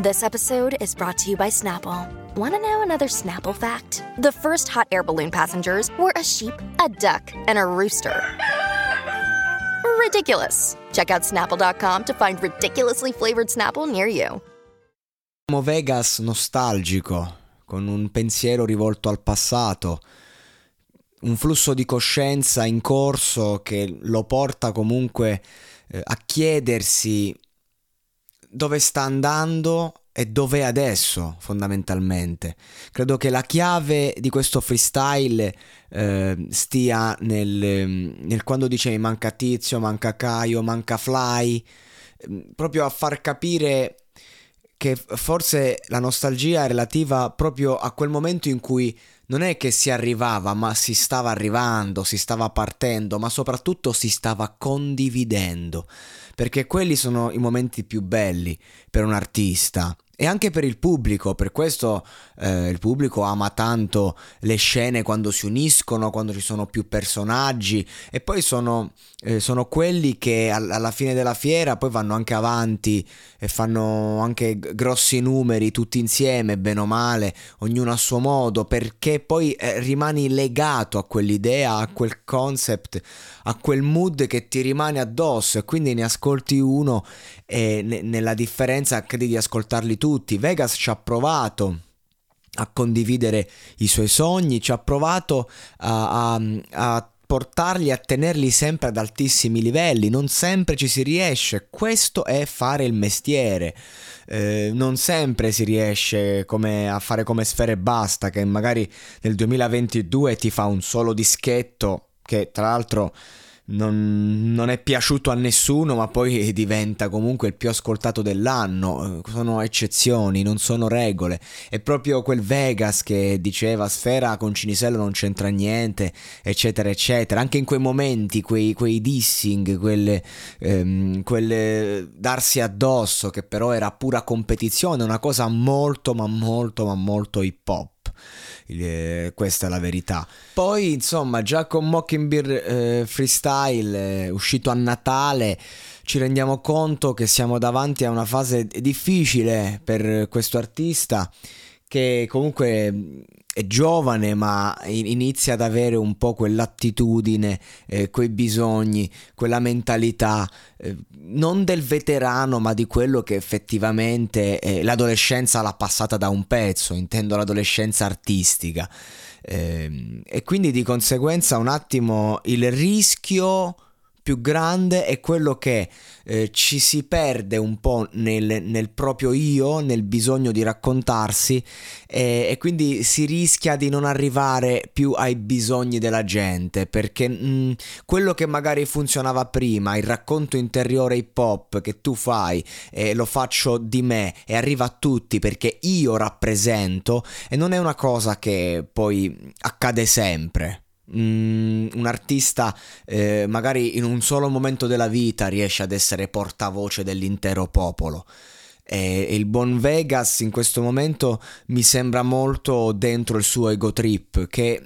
This episode is brought to you by Snapple. Want to know another Snapple fact? The first hot air balloon passengers were a sheep, a duck, and a rooster. Ridiculous. Check out snapple.com to find ridiculously flavored Snapple near you. Vegas nostalgico, con un pensiero rivolto al passato, un flusso di coscienza in corso che lo porta comunque eh, a chiedersi dove sta andando e dove è adesso fondamentalmente. Credo che la chiave di questo freestyle eh, stia nel, nel, quando dice manca Tizio, manca Caio, manca Fly, ehm, proprio a far capire che forse la nostalgia è relativa proprio a quel momento in cui non è che si arrivava, ma si stava arrivando, si stava partendo, ma soprattutto si stava condividendo, perché quelli sono i momenti più belli per un artista e anche per il pubblico, per questo eh, il pubblico ama tanto le scene quando si uniscono, quando ci sono più personaggi e poi sono, eh, sono quelli che alla fine della fiera poi vanno anche avanti e fanno anche grossi numeri tutti insieme, bene o male, ognuno a suo modo, perché poi eh, rimani legato a quell'idea, a quel concept, a quel mood che ti rimane addosso e quindi ne ascolti uno e ne- nella differenza credi di ascoltarli tutti. Vegas ci ha provato a condividere i suoi sogni, ci ha provato a, a, a portarli a tenerli sempre ad altissimi livelli, non sempre ci si riesce, questo è fare il mestiere. Eh, non sempre si riesce come a fare come Sfere Basta, che magari nel 2022 ti fa un solo dischetto, che tra l'altro non, non, è piaciuto a nessuno, ma poi diventa comunque il più ascoltato dell'anno. Sono eccezioni, non sono regole. È proprio quel Vegas che diceva Sfera con Cinisello non c'entra niente, eccetera, eccetera. Anche in quei momenti, quei, quei dissing, quelle, ehm, quelle darsi addosso, che però era pura competizione, una cosa molto, ma molto, ma molto hip hop. Eh, questa è la verità. Poi, insomma, già con Mockingbird eh, Freestyle, eh, uscito a Natale, ci rendiamo conto che siamo davanti a una fase difficile per questo artista che comunque è giovane ma inizia ad avere un po' quell'attitudine, eh, quei bisogni, quella mentalità, eh, non del veterano ma di quello che effettivamente eh, l'adolescenza l'ha passata da un pezzo, intendo l'adolescenza artistica. Ehm, e quindi di conseguenza un attimo il rischio più grande è quello che eh, ci si perde un po' nel, nel, proprio io, nel bisogno di raccontarsi e, e, quindi si rischia di non arrivare più ai bisogni della gente perché mh, mm, quello che magari funzionava prima, il racconto interiore hip hop che tu fai e lo faccio di me e arriva a tutti perché io rappresento e non è una cosa che poi accade sempre mm, un artista eh, magari in un solo momento della vita riesce ad essere portavoce dell'intero popolo. E il buon Vegas in questo momento mi sembra molto dentro il suo ego trip che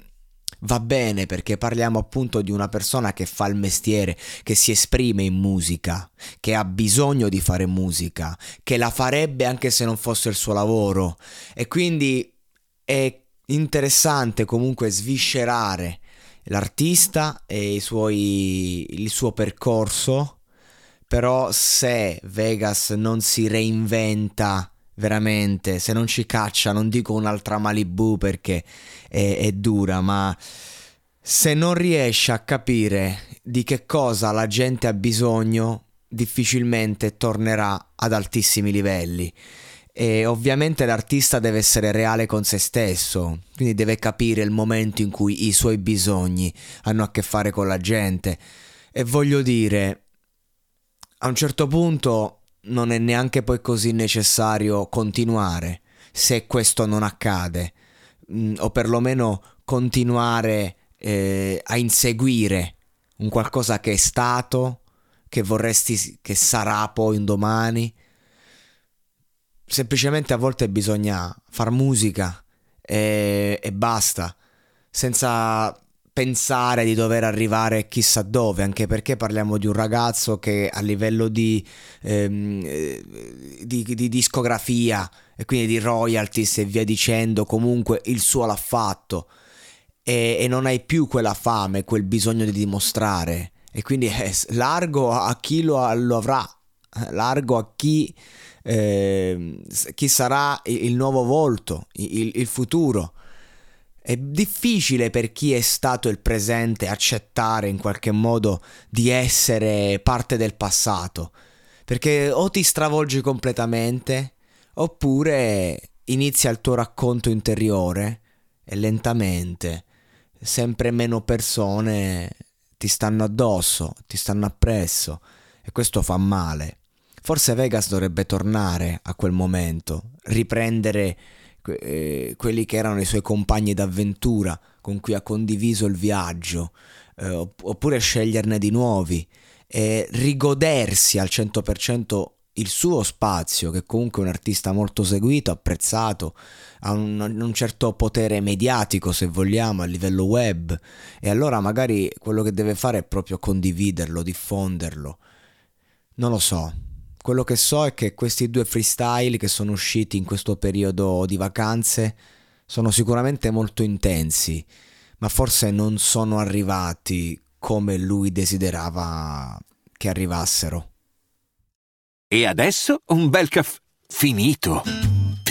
va bene perché parliamo appunto di una persona che fa il mestiere, che si esprime in musica, che ha bisogno di fare musica, che la farebbe anche se non fosse il suo lavoro e quindi è interessante comunque sviscerare l'artista e suoi, il suo percorso però se Vegas non si reinventa veramente, se non ci caccia, non dico un'altra Malibu perché è, è dura, ma se non riesce a capire di che cosa la gente ha bisogno, difficilmente tornerà ad altissimi livelli. E ovviamente l'artista deve essere reale con se stesso, quindi deve capire il momento in cui i suoi bisogni hanno a che fare con la gente. E voglio dire, a un certo punto non è neanche poi così necessario continuare se questo non accade, mm, o perlomeno continuare eh, a inseguire un qualcosa che è stato, che vorresti che sarà poi un domani semplicemente a volte bisogna far musica e, e basta, senza pensare di dover arrivare chissà dove, anche perché parliamo di un ragazzo che a livello di, ehm, di, di, discografia e quindi di royalties e via dicendo, comunque il suo l'ha fatto. E, e non hai più quella fame, quel bisogno di dimostrare. E quindi è largo a chi lo, lo avrà, largo a chi eh, chi sarà il nuovo volto, il, il futuro. È difficile per chi è stato il presente accettare in qualche modo di essere parte del passato, perché o ti stravolgi completamente oppure inizia il tuo racconto interiore e lentamente sempre meno persone ti stanno addosso, ti stanno appresso e questo fa male. Forse Vegas dovrebbe tornare a quel momento, riprendere eh, quelli che erano i suoi compagni d'avventura con cui ha condiviso il viaggio, eh, oppure sceglierne di nuovi e rigodersi al 100% il suo spazio, che comunque è un artista molto seguito, apprezzato, ha un, un, certo potere mediatico, se vogliamo, a livello web, e allora magari quello che deve fare è proprio condividerlo, diffonderlo. Non lo so, quello che so è che questi due freestyle che sono usciti in questo periodo di vacanze sono sicuramente molto intensi, ma forse non sono arrivati come lui desiderava che arrivassero. E adesso un bel caffè finito.